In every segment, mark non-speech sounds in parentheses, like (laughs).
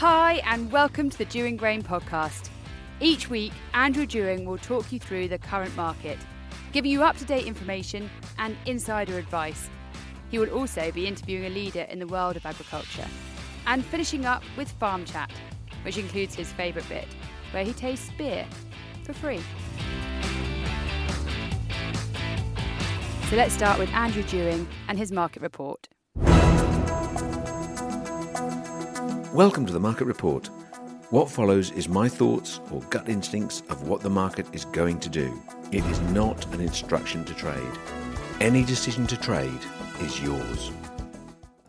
Hi, and welcome to the Dewing Grain podcast. Each week, Andrew Dewing will talk you through the current market, giving you up to date information and insider advice. He will also be interviewing a leader in the world of agriculture and finishing up with Farm Chat, which includes his favourite bit, where he tastes beer for free. So let's start with Andrew Dewing and his market report. Welcome to the Market Report. What follows is my thoughts or gut instincts of what the market is going to do. It is not an instruction to trade. Any decision to trade is yours.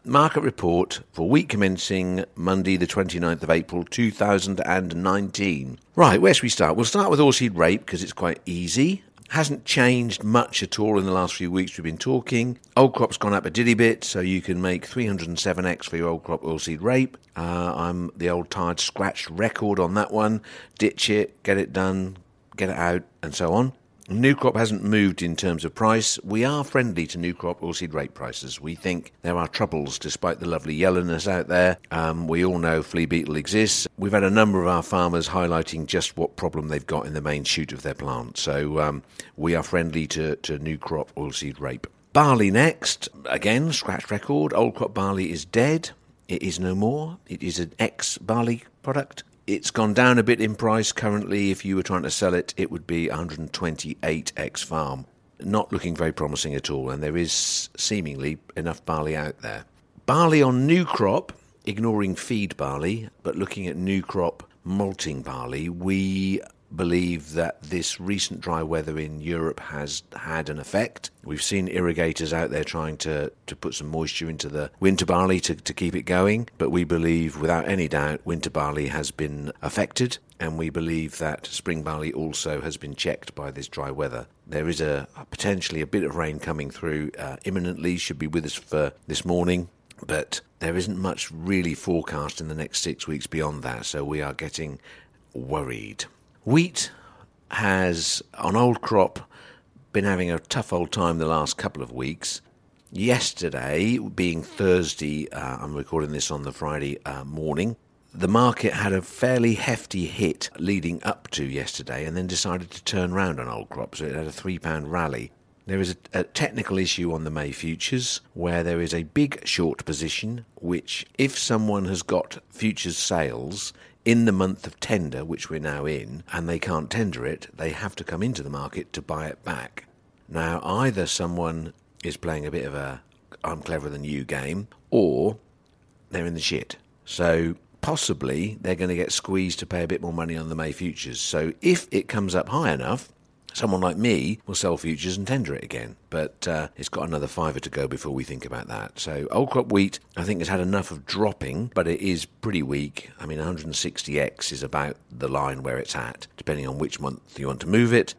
Market Report for week commencing Monday, the 29th of April 2019. Right, where should we start? We'll start with oilseed rape because it's quite easy hasn't changed much at all in the last few weeks we've been talking. Old crop's gone up a diddy bit, so you can make 307x for your old crop oilseed rape. Uh, I'm the old tired scratched record on that one. Ditch it, get it done, get it out, and so on. New crop hasn't moved in terms of price. We are friendly to new crop oilseed rape prices. We think there are troubles despite the lovely yellowness out there. Um, we all know flea beetle exists. We've had a number of our farmers highlighting just what problem they've got in the main shoot of their plant. So um, we are friendly to, to new crop oilseed rape. Barley next. Again, scratch record. Old crop barley is dead. It is no more. It is an ex barley product. It's gone down a bit in price currently. If you were trying to sell it, it would be 128 X farm. Not looking very promising at all, and there is seemingly enough barley out there. Barley on new crop, ignoring feed barley, but looking at new crop malting barley, we believe that this recent dry weather in Europe has had an effect. We've seen irrigators out there trying to, to put some moisture into the winter barley to, to keep it going, but we believe without any doubt winter barley has been affected. And we believe that spring barley also has been checked by this dry weather. There is a, a potentially a bit of rain coming through uh, imminently, should be with us for this morning but there isn't much really forecast in the next six weeks beyond that, so we are getting worried. Wheat has, on old crop, been having a tough old time the last couple of weeks. Yesterday, being Thursday, uh, I'm recording this on the Friday uh, morning, the market had a fairly hefty hit leading up to yesterday and then decided to turn round on old crop, so it had a £3 rally. There is a, a, technical issue on the May futures where there is a big short position, which, if someone has got futures sales in the month of tender, which we're now in, and they can't tender it, they have to come into the market to buy it back. Now, either someone is playing a bit of a I'm cleverer than you game, or they're in the shit. So possibly they're going to get squeezed to pay a bit more money on the May futures. So if it comes up high enough, Someone like me will sell futures and tender it again, but uh, it's got another fiver to go before we think about that. So, old crop wheat, I think, has had enough of dropping, but it is pretty weak. I mean, 160x is about the line where it's at, depending on which month you want to move it.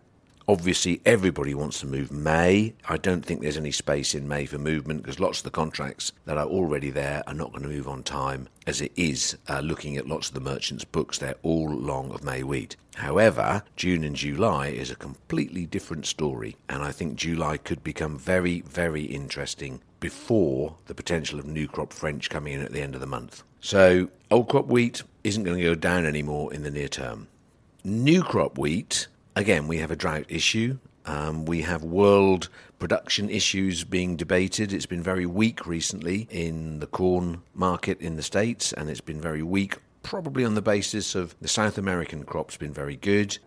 Obviously, everybody wants to move May. I don't think there's any space in May for movement because lots of the contracts that are already there are not going to move on time. As it is, uh, looking at lots of the merchants' books, they're all long of May wheat. However, June and July is a completely different story, and I think July could become very, very interesting before the potential of new crop French coming in at the end of the month. So, old crop wheat isn't going to go down anymore in the near term. New crop wheat again, we have a drought issue. Um, we have world production issues being debated. It's been very weak recently in the corn market in the States, and it's been very weak probably on the basis of the South American crop's been very good.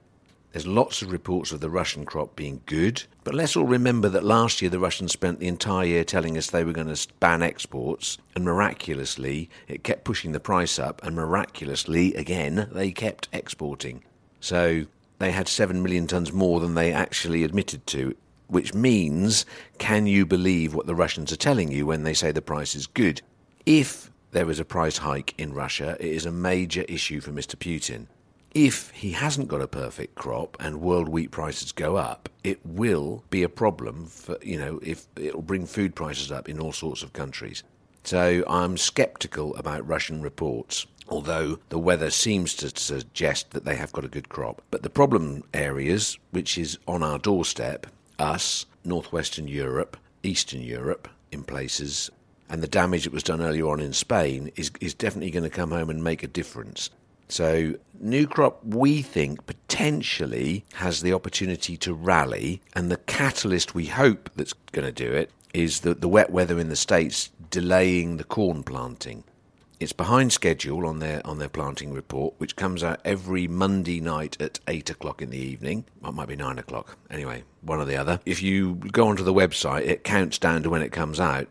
There's lots of reports of the Russian crop being good, but let's all remember that last year the Russians spent the entire year telling us they were going to ban exports, and miraculously it kept pushing the price up, and miraculously, again, they kept exporting. So they had 7 million tonnes more than they actually admitted to, which means can you believe what the Russians are telling you when they say the price is good? If there is a price hike in Russia, it is a major issue for Mr. Putin. If he hasn't got a perfect crop and world wheat prices go up, it will be a problem for, you know, if it'll bring food prices up in all sorts of countries. So I'm skeptical about Russian reports although the weather seems to suggest that they have got a good crop. But the problem areas, which is on our doorstep, us, northwestern Europe, eastern Europe, in places, and the damage that was done earlier on in Spain is, is definitely going to come home and make a difference. So, new crop, we think, potentially has the opportunity to rally, and the catalyst we hope that's going to do it is that the wet weather in the States delaying the corn planting. It's behind schedule on their on their planting report, which comes out every Monday night at eight o'clock in the evening. Well, it might be nine o'clock. Anyway, one or the other. If you go onto the website, it counts down to when it comes out.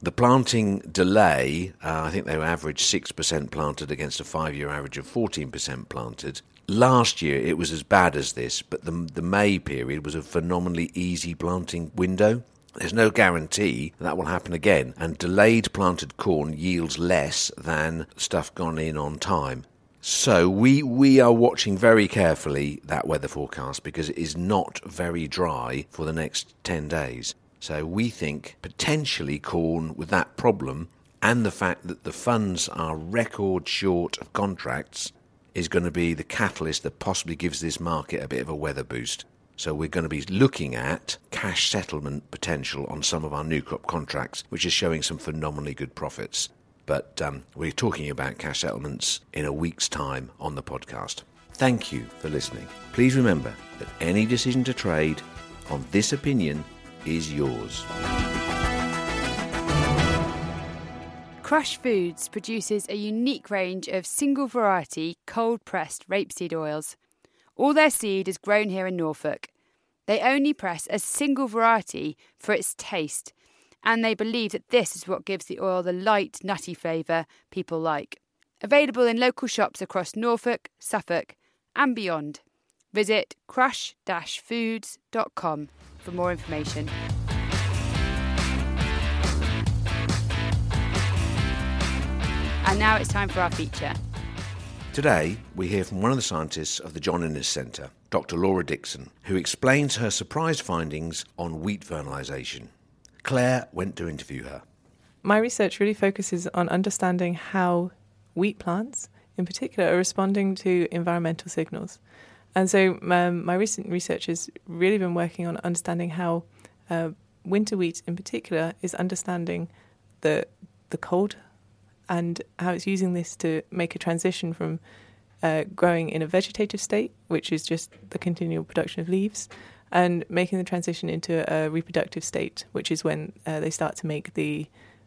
The planting delay, uh, I think they were average 6% planted against a five year average of 14% planted. Last year it was as bad as this, but the, the May period was a phenomenally easy planting window. There's no guarantee that, will happen again, and delayed planted corn yields less than stuff gone in on time. So we we are watching very carefully that weather forecast because it is not very dry for the next 10 days. So we think potentially corn with that problem and the fact that the funds are record short of contracts is going to be the catalyst that possibly gives this market a bit of a weather boost. So we're going to be looking at cash settlement potential on some of our new crop contracts, which is showing some phenomenally good profits. But um, we're talking about cash settlements in a week's time on the podcast. Thank you for listening. Please remember that any decision to trade on this opinion is yours. Crush Foods produces a unique range of single variety cold pressed rapeseed oils. All their seed is grown here in Norfolk. They only press a single variety for its taste, and they believe that this is what gives the oil the light, nutty flavour people like. Available in local shops across Norfolk, Suffolk, and beyond. Visit crush-foods.com for more information. And now it's time for our feature. Today, we hear from one of the scientists of the John Innes Centre, Dr. Laura Dixon, who explains her surprise findings on wheat fertilisation. Claire went to interview her. My research really focuses on understanding how wheat plants, in particular, are responding to environmental signals. And so, um, my recent research has really been working on understanding how uh, winter wheat, in particular, is understanding the the cold and how it's using this to make a transition from uh, growing in a vegetative state, which is just the continual production of leaves, and making the transition into a reproductive state, which is when uh, they start to make the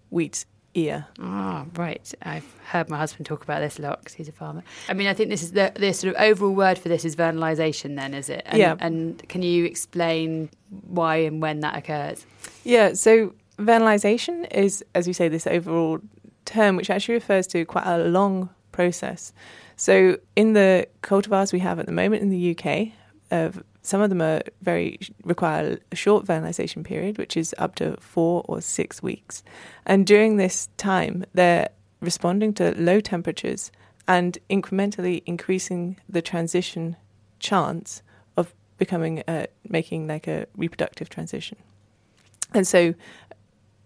wheat ear. Ah, right. I've heard my husband talk about this a lot because he's a farmer. I mean, I think this is the, the sort of overall word for this is vernalisation, then, is it? And, Yeah. And can you explain why and when that occurs? Yeah, so vernalisation is, as you say, this overall term which actually refers to quite a long process. So, in the cultivars we have at the moment in the UK, uh, some of them are very require a short vernalisation period, which is up to four or six weeks. And during this time, they're responding to low temperatures and incrementally increasing the transition chance of becoming uh, making like a reproductive transition. And so,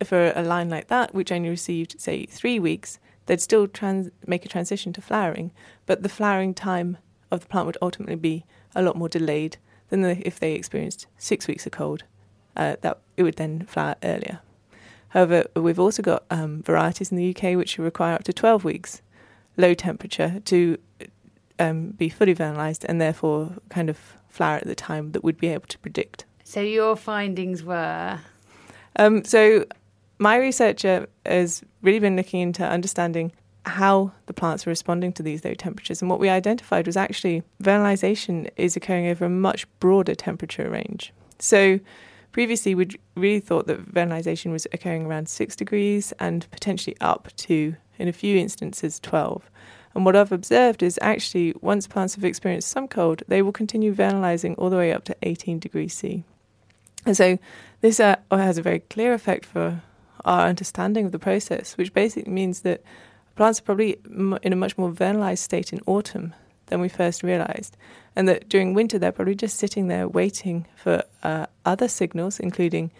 for a line like that, which only received, say, three weeks, they'd still trans- make a transition to flowering, but the flowering time of the plant would ultimately be a lot more delayed than the, if they experienced six weeks of cold. Uh, that it would then flower earlier. However, we've also got um, varieties in the UK which require up to 12 weeks low temperature to um, be fully vernalised and therefore kind of flower at the time that we'd be able to predict. So, your findings were. Um, so, my research uh, has really been looking into understanding how the plants are responding to these low temperatures. And what we identified was actually vernalisation is occurring over a much broader temperature range. So, previously, we'd really thought that vernalisation was occurring around six degrees and potentially up to, in a few instances, 12. And what I've observed is actually, once plants have experienced some cold, they will continue vernalising all the way up to 18 degrees C. And so this uh, has a very clear effect for our understanding of the process, which basically means that plants are probably in a much more vernalized state in autumn than we first realized. And that during winter, they're probably just sitting there waiting for uh, other signals, including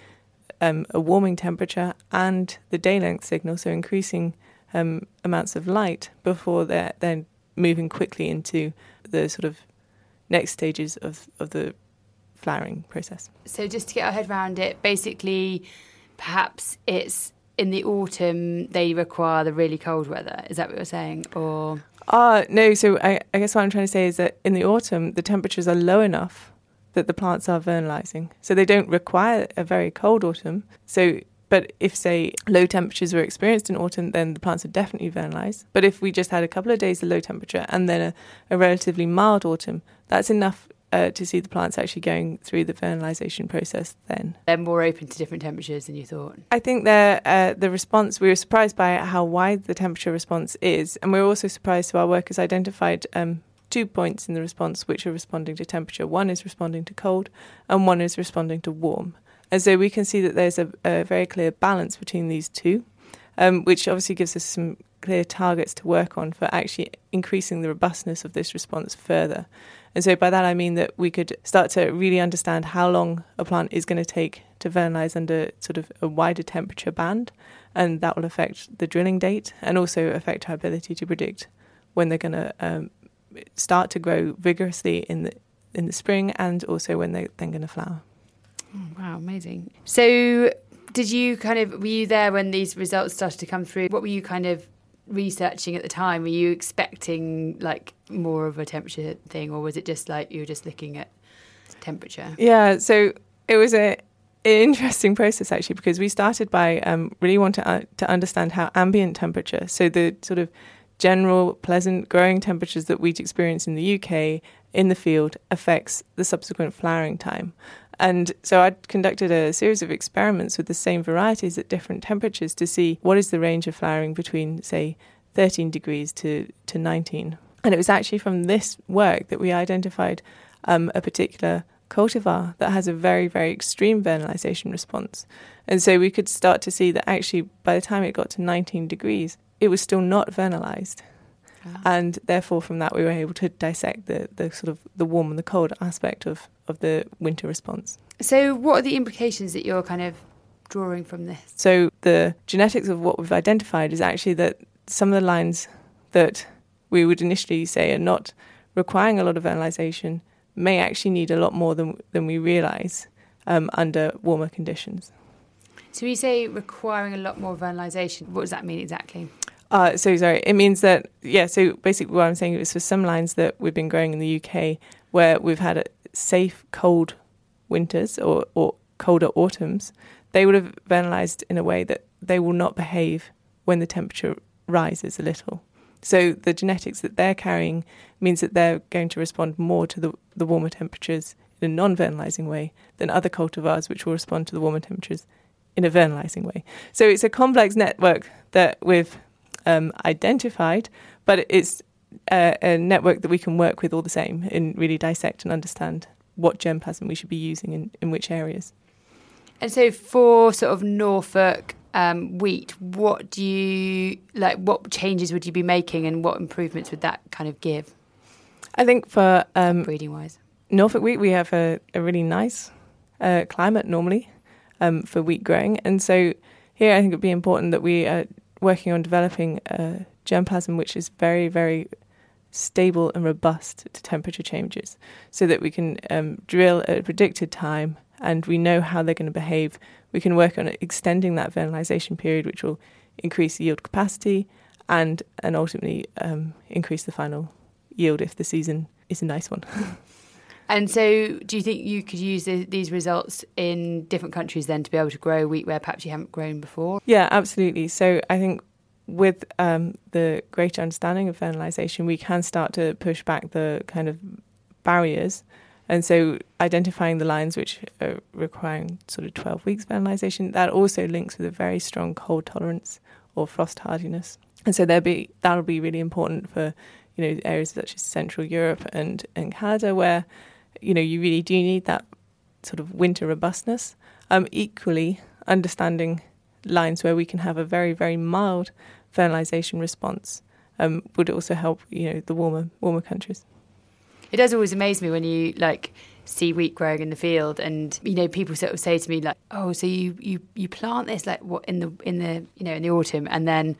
um, a warming temperature and the day length signal, so increasing um, amounts of light before they're then moving quickly into the sort of next stages of, of the flowering process. So, just to get our head around it, basically, perhaps it's in the autumn they require the really cold weather. Is that what you're saying? Or Ah, no. So I, I guess what I'm trying to say is that in the autumn, the temperatures are low enough that the plants are vernalizing. So they don't require a very cold autumn. So, but if say low temperatures were experienced in autumn, then the plants would definitely vernalize. But if we just had a couple of days of low temperature and then a, a relatively mild autumn, that's enough uh, to see the plants actually going through the vernalization process then. they're more open to different temperatures than you thought. I think the uh, the response we were surprised by how wide the temperature response is, and we were also surprised. So our workers identified um, two points in the response which are responding to temperature. One is responding to cold, and one is responding to warm. And so we can see that there's a, a very clear balance between these two, um, which obviously gives us some clear targets to work on for actually increasing the robustness of this response further. And so by that I mean that we could start to really understand how long a plant is going to take to vernalize under sort of a wider temperature band, and that will affect the drilling date and also affect our ability to predict when they're going to um, start to grow vigorously in the in the spring and also when they're then going to flower. Oh, wow, amazing. So, did you kind of were you there when these results started to come through? What were you kind of researching at the time? Were you expecting like more of a temperature thing, or was it just like you were just looking at temperature? Yeah, so it was a interesting process actually because we started by um, really wanting to, uh, to understand how ambient temperature, so the sort of general pleasant growing temperatures that we'd experience in the UK in the field affects the subsequent flowering time. And so I conducted a series of experiments with the same varieties at different temperatures to see what is the range of flowering between, say, 13 degrees to, to 19. And it was actually from this work that we identified um, a particular cultivar that has a very, very extreme vernalization response. And so we could start to see that actually by the time it got to 19 degrees, it was still not vernalized. And therefore, from that, we were able to dissect the, the sort of the warm and the cold aspect of, of the winter response. So, what are the implications that you're kind of drawing from this? So, the genetics of what we've identified is actually that some of the lines that we would initially say are not requiring a lot of vernalization may actually need a lot more than, than we realize um, under warmer conditions. So, you say requiring a lot more vernalization. What does that mean exactly? Uh, so sorry, it means that yeah. So basically, what I'm saying is for some lines that we've been growing in the UK, where we've had a safe cold winters or, or colder autumns, they would have vernalized in a way that they will not behave when the temperature rises a little. So the genetics that they're carrying means that they're going to respond more to the, the warmer temperatures in a non-vernalizing way than other cultivars, which will respond to the warmer temperatures in a vernalizing way. So it's a complex network that we've um, identified, but it's a, a, network that we can work with all the same and really dissect and understand what germplasm we should be using in, in which areas. And so, for sort of Norfolk um, wheat, what do you like? What changes would you be making, and what improvements would that kind of give? I think for um, breeding wise, Norfolk wheat, we have a, a really nice uh, climate normally um, for wheat growing, and so here I think it'd be important that we are working on developing a germplasm which is very, very stable and robust to temperature changes, so that we can um, drill at a predicted time and we know how they're going to behave. We can work on extending that vernalization period, which will increase yield capacity and and ultimately um, increase the final yield if the season is a nice one. (laughs) and so, do you think you could use the, these results in different countries then to be able to grow wheat where perhaps you haven't grown before? Yeah, absolutely. So I think with um, the greater understanding of vernalization, we can start to push back the kind of barriers. And so identifying the lines which are requiring sort of 12 weeks vernalization, that also links with a very strong cold tolerance or frost hardiness. And so there'll be that'll be really important for, you know, areas such as Central Europe and, and Canada where, you know, you really do need that sort of winter robustness. Um, equally, understanding lines where we can have a very, very mild vernalization response um, would also help, you know, the warmer warmer countries. It does always amaze me when you like see wheat growing in the field, and you know people sort of say to me like, "Oh, so you you you plant this like what in the in the you know in the autumn, and then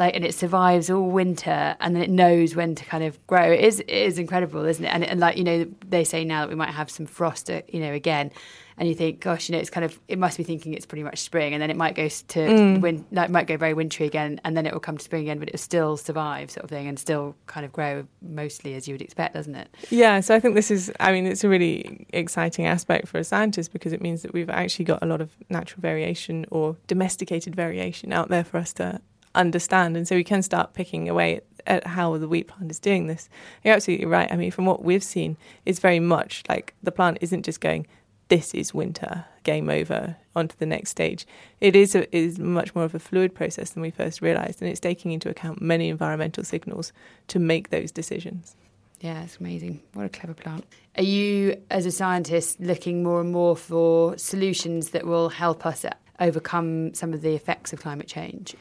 like and it survives all winter and then it knows when to kind of grow. It is it is incredible, isn't it? And, and like you know, they say now that we might have some frost, uh, you know, again and you think, gosh, you know, it's kind of it must be thinking it's pretty much spring, and then it might go to mm. win, like, might go very wintry again, and then it will come to spring again, but it will still survive, sort of thing, and still kind of grow mostly as you would expect, doesn't it? Yeah. So I think this is, I mean, it's a really exciting aspect for a scientist because it means that we've actually got a lot of natural variation or domesticated variation out there for us to understand, and so we can start picking away at at how the wheat plant is doing this. You're absolutely right. I mean, from what we've seen, it's very much like the plant isn't just going, this is winter, game over, onto the next stage. It is a, is much more of a fluid process than we first realised, and it's taking into account many environmental signals to make those decisions. Yeah, it's amazing. What a clever plant. Are you, as a scientist, looking more and more for solutions that will help us overcome some of the effects of climate change?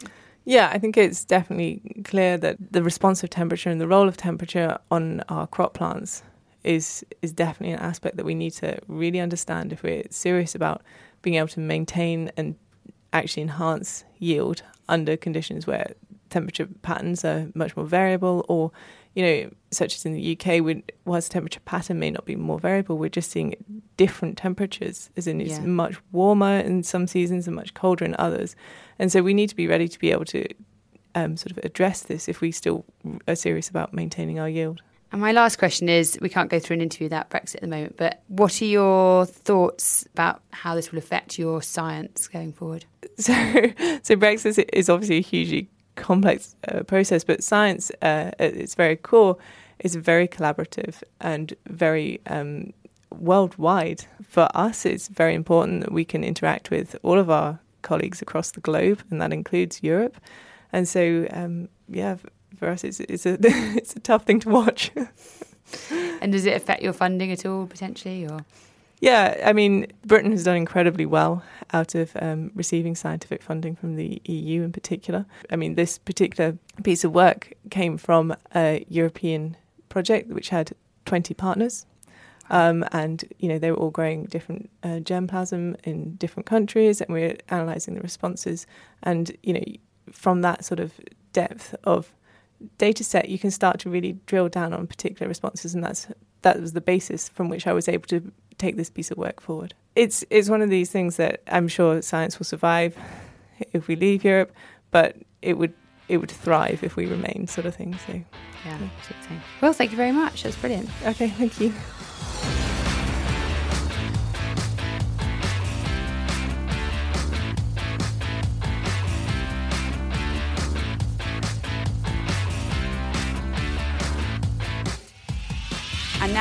Yeah, I think it's definitely clear that the response of temperature and the role of temperature on our crop plants is is definitely an aspect that we need to really understand if we're serious about being able to maintain and actually enhance yield under conditions where temperature patterns are much more variable or you know such as in the UK we, whilst temperature pattern may not be more variable we're just seeing different temperatures as in it's yeah. much warmer in some seasons and much colder in others and so we need to be ready to be able to um, sort of address this if we still are serious about maintaining our yield and my last question is we can't go through an interview without Brexit at the moment, but what are your thoughts about how this will affect your science going forward? (laughs) So, so Brexit is obviously a hugely complex uh, process, but science uh, at its very core is very collaborative and very um, worldwide. For us, it's very important that we can interact with all of our colleagues across the globe, and that includes Europe. And so, um, yeah, for us, it's it's a (laughs) it's a tough thing to watch. and does it affect your funding at all potentially, or? Yeah, I mean, Britain has done incredibly well out of um, receiving scientific funding from the EU in particular. I mean, this particular piece of work came from a European project which had 20 partners. Um, and, you know, they were all growing different uh, germplasm in different countries, and we we're analysing the responses. And, you know, from that sort of depth of data set, you can start to really drill down on particular responses, and that's that was the basis from which I was able to take this piece of work forward. It's it's one of these things that I'm sure science will survive if we leave Europe, but it would it would thrive if we remain, sort of thing. So, yeah, yeah. Well, thank you very much. That's brilliant. Okay, thank you.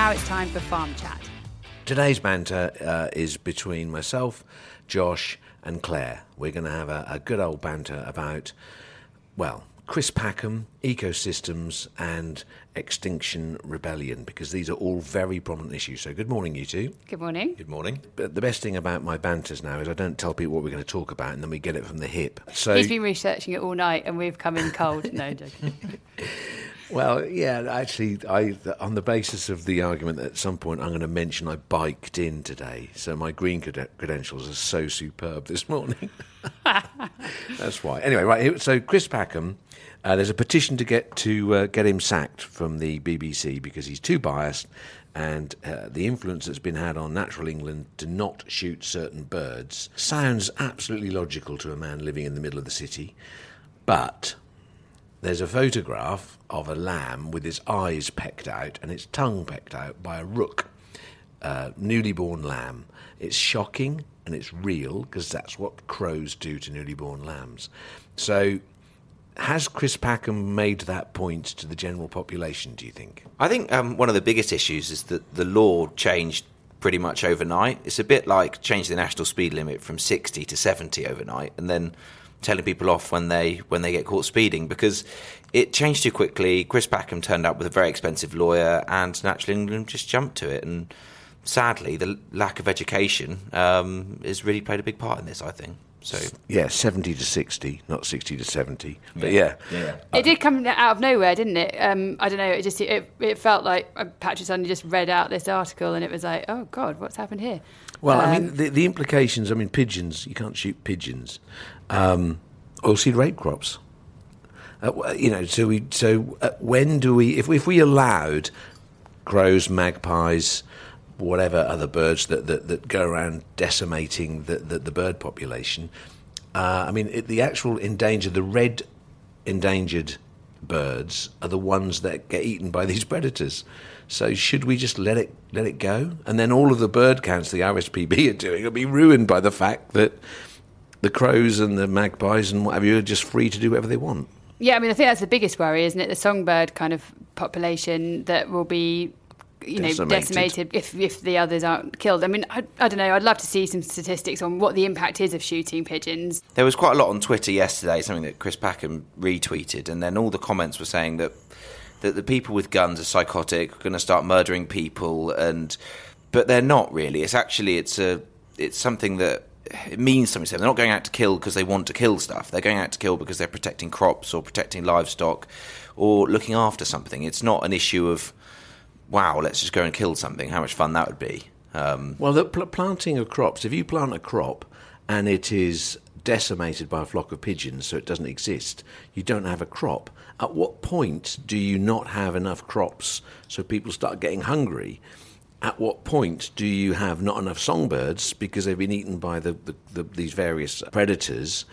Now it's time for Farm Chat. Today's banter uh, is between myself, Josh, and Claire. We're going to have a, a good old banter about, well, Chris Packham, ecosystems, and Extinction Rebellion, because these are all very prominent issues. So, good morning, you two. Good morning. Good morning. But the best thing about my banters now is I don't tell people what we're going to talk about, and then we get it from the hip. So he's been researching it all night, and we've come in cold. no, joking. (laughs) Well, yeah, actually, I on the basis of the argument that at some point I'm going to mention I biked in today, so my green credentials are so superb this morning. (laughs) That's why. Anyway, right. So Chris Packham, uh, there's a petition to get to uh, get him sacked from the BBC because he's too biased, and uh, the influence that's been had on Natural England to not shoot certain birds sounds absolutely logical to a man living in the middle of the city, but there's a photograph of a lamb with its eyes pecked out and its tongue pecked out by a rook, uh, newly born lamb. It's shocking and it's real because that's what crows do to newly born lambs. So, has Chris Packham made that point to the general population, do you think? I think um, one of the biggest issues is that the law changed pretty much overnight. It's a bit like changing the national speed limit from 60 to 70 overnight and then telling people off when they when they get caught speeding because it changed too quickly. Chris Packham turned up with a very expensive lawyer, and Natural England just jumped to it. And sadly, the lack of education um, has really played a big part in this. I think. So yeah, seventy to sixty, not sixty to seventy. But yeah, yeah. it did come out of nowhere, didn't it? Um, I don't know. It just it, it felt like uh, Patrick suddenly just read out this article, and it was like, oh God, what's happened here? Well, um, I mean, um, the, the implications. I mean, pigeons. You can't shoot pigeons. Um, oilseed rape crops. Uh, you know, so we so uh, when do we if if we allowed crows, magpies, whatever other birds that, that, that go around decimating the, the, the bird population. Uh, I mean, it, the actual endangered, the red endangered birds are the ones that get eaten by these (laughs) predators. So should we just let it let it go? And then all of the bird counts the RSPB are doing will be ruined by the fact that the crows and the magpies and whatever you are just free to do whatever they want. Yeah, I mean, I think that's the biggest worry, isn't it? The songbird kind of population that will be you know Decimated. decimated if if the others aren't killed. I mean, I, I don't know. I'd love to see some statistics on what the impact is of shooting pigeons. There was quite a lot on Twitter yesterday, something that Chris Packham retweeted, and then all the comments were saying that that the people with guns are psychotic, going to start murdering people, and but they're not really. It's actually it's a it's something that it means something. They're not going out to kill because they want to kill stuff. They're going out to kill because they're protecting crops or protecting livestock or looking after something. It's not an issue of wow, let's just go and kill something. How much fun that would be. Um, Well, the pl- planting of crops, if you plant a crop and it is decimated by a flock of pigeons so it doesn't exist, you don't have a crop. At what point do you not have enough crops so people start getting hungry? At what point do you have not enough songbirds because they've been eaten by the, the, the, these various predators?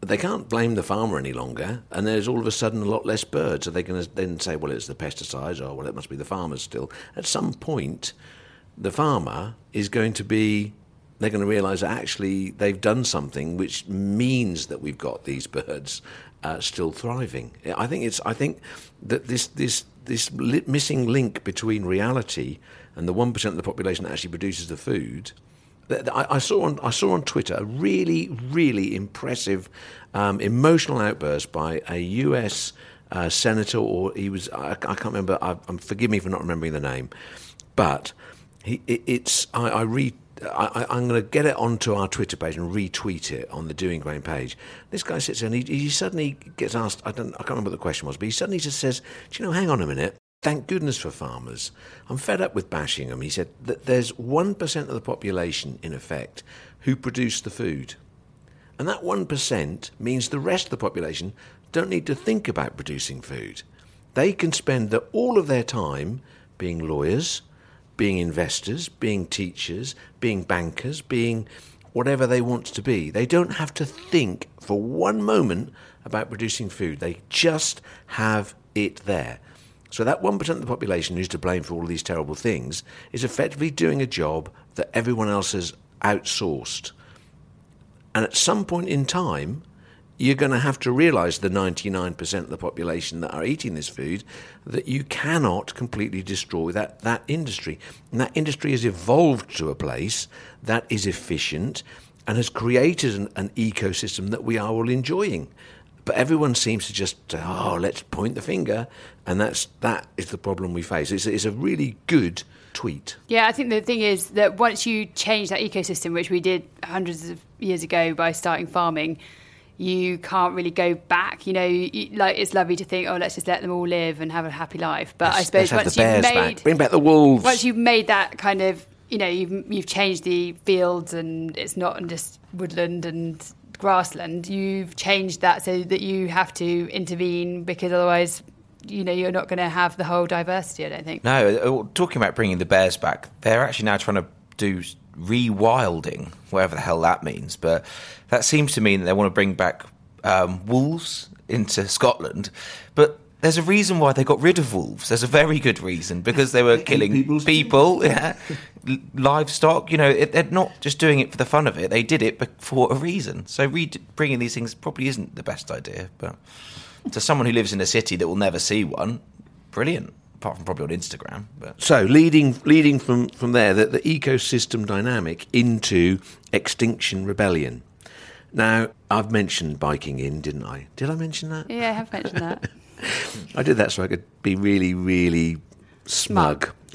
They can't blame the farmer any longer, and there's all of a sudden a lot less birds. Are they going to then say, well, it's the pesticides, or well, it must be the farmers still? At some point, the farmer is going to be they're going to realise that actually they've done something which means that we've got these (laughs) birds uh, still thriving. I think it's I think that this this this li- missing link between reality and the one percent of the population that actually produces the food. I, I saw on I saw on Twitter a really really impressive um, emotional outburst by a U.S. Uh, senator, or he was I, I can't remember. I, um, forgive me for not remembering the name, but he, it, it's I, I read. I, I'm going to get it onto our Twitter page and retweet it on the Dewing Grain page. This guy sits there and he, he suddenly gets asked. I don't. I can't remember what the question was, but he suddenly just says, "Do you know? Hang on a minute. Thank goodness for farmers. I'm fed up with bashing them." He said that there's one percent of the population, in effect, who produce the food. And that 1% means the rest of the population don't need to think about producing food. They can spend the, all of their time being lawyers, being investors, being teachers, being bankers, being whatever they want to be. They don't have to think for one moment about producing food. They just have it there. So that 1% of the population who's to blame for all these terrible things is effectively doing a job that everyone else has outsourced. And at some point in time, you're going to have to realize the 99% of the population that are eating this food that you cannot completely destroy that, that industry. And that industry has evolved to a place that is efficient and has created an, an ecosystem that we are all enjoying. But everyone seems to just, oh, let's point the finger. And that's, that is the problem we face. It's, it's a really good tweet. Yeah, I think the thing is that once you change that ecosystem, which we did hundreds of years ago by starting farming, you can't really go back. You know, you, like it's lovely to think, oh, let's just let them all live and have a happy life. But I Let's- suppose once you've made back. Bring back the wolves. once you've made that kind of, you know, you've you've changed the fields and it's not just woodland and grassland. You've changed that so that you have to intervene because otherwise, you know, you're not going to have the whole diversity. I don't think. No, uh, talking about bringing the bears back, they're actually now trying to do rewilding, whatever the hell that means. But that seems to mean that they want to bring back um, wolves into Scotland. But there's a reason why they got rid of wolves. There's a very good reason because they were (laughs) They killing people, (laughs) yeah, livestock. You know, it, they're not just doing it for the fun of it. They did it for a reason. So re- bringing these things probably isn't the best idea. But to someone who lives in a city that will never see one, brilliant. Apart from probably on Instagram, but So leading leading from, from there, the, the ecosystem dynamic into extinction rebellion. Now, I've mentioned biking in, didn't I? Did I mention that? Yeah, I have mentioned that. (laughs) I did that so I could be really, really smug. (laughs)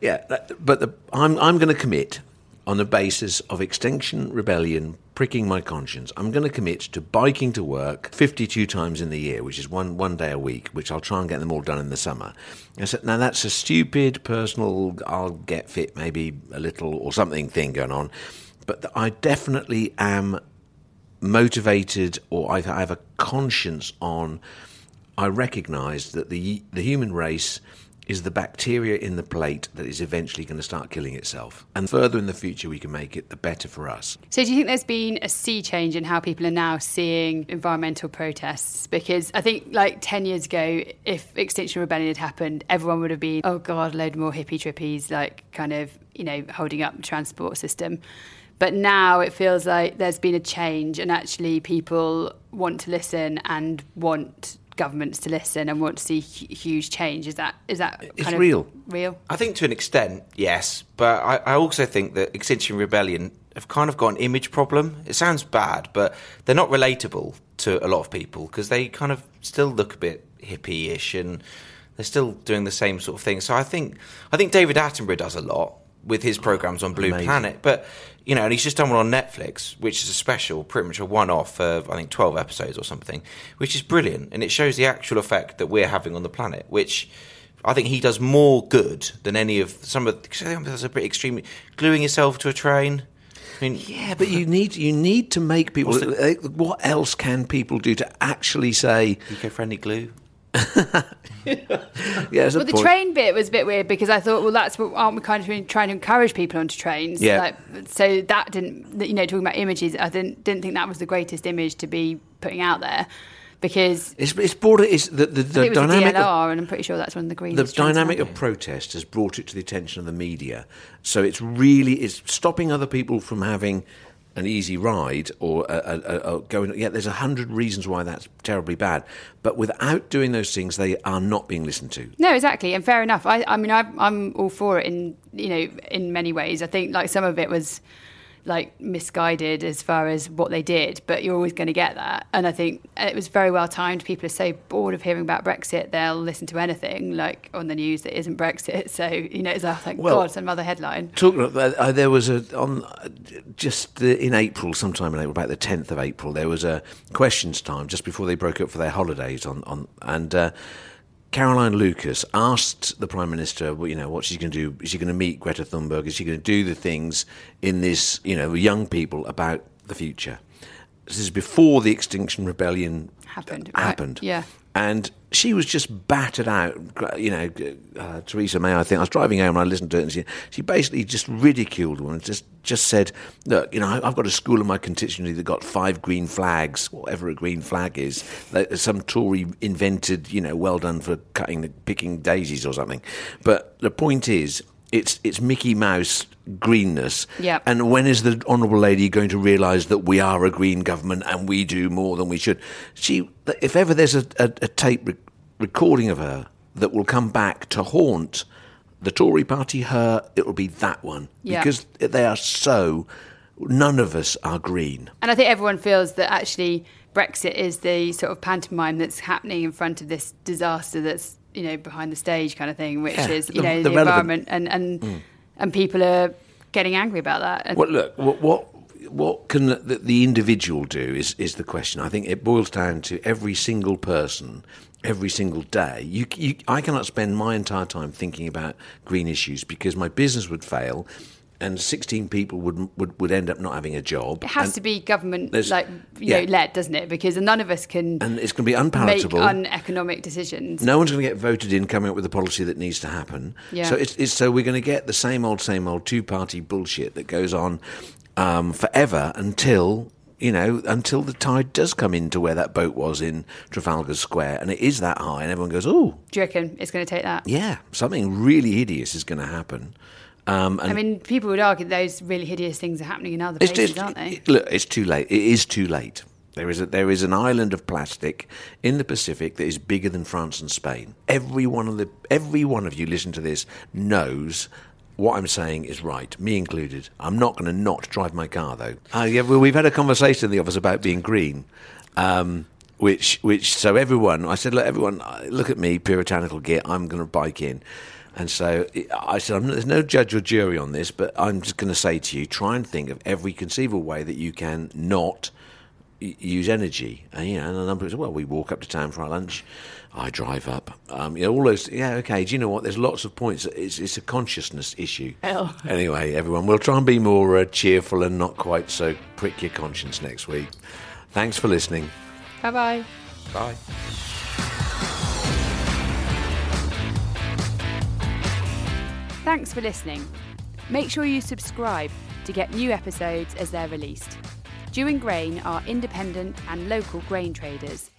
yeah, that- but the, I'm I'm going to commit on the basis of extinction rebellion pricking my conscience. I'm going to commit to biking to work 52 times in the year, which is one one day a week, which I'll try and get them all done in the summer. I said, now that's a stupid personal. I'll get fit maybe a little or something thing going on, but I definitely am motivated or I have a conscience on. I recognise that the the human race is the bacteria in the plate that is eventually going to start killing itself. And further in the future we can make it, the better for us. So, do you think there's been a sea change in how people are now seeing environmental protests? Because I think, like 10 years ago, if Extinction Rebellion had happened, everyone would have been, oh God, load more hippie trippies, like kind of, you know, holding up the transport system. But now it feels like there's been a change, and actually people want to listen and want governments to listen and want to see huge change. Is that is that it's real? Real? I think to an extent, yes, but I, I also think that Extinction Rebellion have kind of got an image problem. It sounds bad, but they're not relatable to a lot of people because they kind of still look a bit hippie-ish and they're still doing the same sort of thing. So I think I think David Attenborough does a lot with his programs on Blue Amazing. Planet, but you know, and he's just done one on Netflix, which is a special, pretty much a one-off of I think twelve episodes or something, which is brilliant, and it shows the actual effect that we're having on the planet, which. I think he does more good than any of some of. That's a bit extreme. Gluing yourself to a train. I mean, Yeah, but you need you need to make people. eh, What else can people do to actually say? eco-friendly glue. (laughs) Yeah, Well, the train bit was a bit weird because I thought, well, that's what aren't we kind of trying to encourage people onto trains? Yeah. Like, so that didn't, you know, talking about images, I didn't didn't think that was the greatest image to be putting out there because It's, it's brought it. It's the, the, the think it was dynamic. DLR, and I'm pretty sure that's one of the green. the dynamic of protest has brought it to the attention of the media. So it's really it's stopping other people from having an easy ride or a, a, a, going. Yeah, there's a hundred reasons why that's terribly bad, but without doing those things, they are not being listened to. No, exactly, and fair enough. I, I mean, I, I'm all for it in you know in many ways. I think like some of it was like misguided as far as what they did, but you're always going to get that. And I think it was very well timed. People are so bored of hearing about Brexit, they'll listen to anything like on the news that isn't Brexit. (laughs) So you know, it's like thank Well- God, some other headline. Talking of that, uh, there was a on uh, just uh, in April, sometime in April, about the tenth of April, there was a questions time just before they broke up for their holidays on on and. Uh, Caroline Lucas asked the Prime Minister, well, you know, what she's going to do. Is she going to meet Greta Thunberg? Is she going to do the things in this, you know, young people about the future? This is before the Extinction Rebellion Happened, right, Happened. yeah. And she was just battered out. You know, uh, Theresa May. I think I was driving home and I listened to it, and she, she basically just ridiculed them and just just said, "Look, you know, I've got a school in my constituency that got five green flags, whatever a green flag is. Some Tory invented, you know, well done for cutting the picking daisies or something." But the point is. It's it's Mickey Mouse greenness, Yeah. and when is the honourable lady going to realise that we are a green government and we do more than we should? She, if ever there's a, a, a tape re- recording of her that will come back to haunt the Tory party, her, it will be that one Yeah. because they are so. None of us are green. And I think everyone feels that actually Brexit is the sort of pantomime that's happening in front of this disaster that's you know behind the stage kind of thing, which Yeah, is you the- know the the, environment and and mm. and people are getting angry about that. Well, look, what what, what can the, the individual do is is the question. I think it boils down to every single person, every single day. You, you, I cannot spend my entire time thinking about green issues because my business would fail. And 16 people would, would would end up not having a job. it has and, to be government like you yeah. know led, doesn't it? Because none of us can and it's going to be make unpalatable. uneconomic decisions. No one's going to get voted in coming up with a policy that needs to happen. Yeah. So it's, it's so we're going to get the same old, same old two party bullshit that goes on um, forever until you know until the tide does come into where that boat was in Trafalgar Square, and it is that high, and everyone goes, "Oh, Do you reckon it's going to take that? yeah, something really hideous is going to happen." Um, and I mean, people would argue those really hideous things are happening in other places, just aren't they? look. It's too late. It is too late. There is a, there is an island of plastic in the Pacific that is bigger than France and Spain. Every one of the every one of you listen to this knows what I'm saying is right, me included. I'm not going to not drive my car though. Uh, yeah, well, we've had a conversation in the office about being green. Um, which, which, so everyone, I said, look, everyone, uh, look at me, puritanical git. I'm going to bike in, and so I said, I'm, there's no judge or jury on this, but I'm just going to say to you, try and think of every conceivable way that you can not y- use energy. And, you know, and a number of well, we walk up to town for our lunch. I drive up. Um, you know, all those. Yeah, okay. Do you know what? There's lots of points. It's, it's a consciousness issue. Oh. Anyway, everyone, we'll try and be more uh, cheerful and not quite so prick your conscience next week. Thanks for listening. Bye bye bye. Thanks for listening. Make sure you subscribe to get new episodes as they're released. Dewing Grain are independent and local grain traders.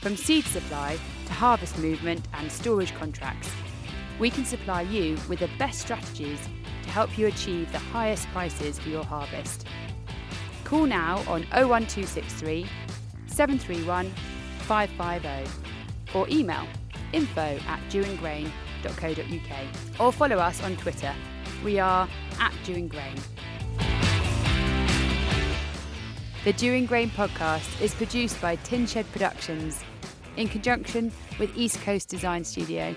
From seed supply to harvest movement and storage contracts, we can supply you with the best strategies to help you achieve the highest prices for your harvest. Call now on 01263 731 550 or email info at or follow us on Twitter. We are at Dewing Grain. The Dewing Grain podcast is produced by Tinshed Productions in conjunction with East Coast Design Studio.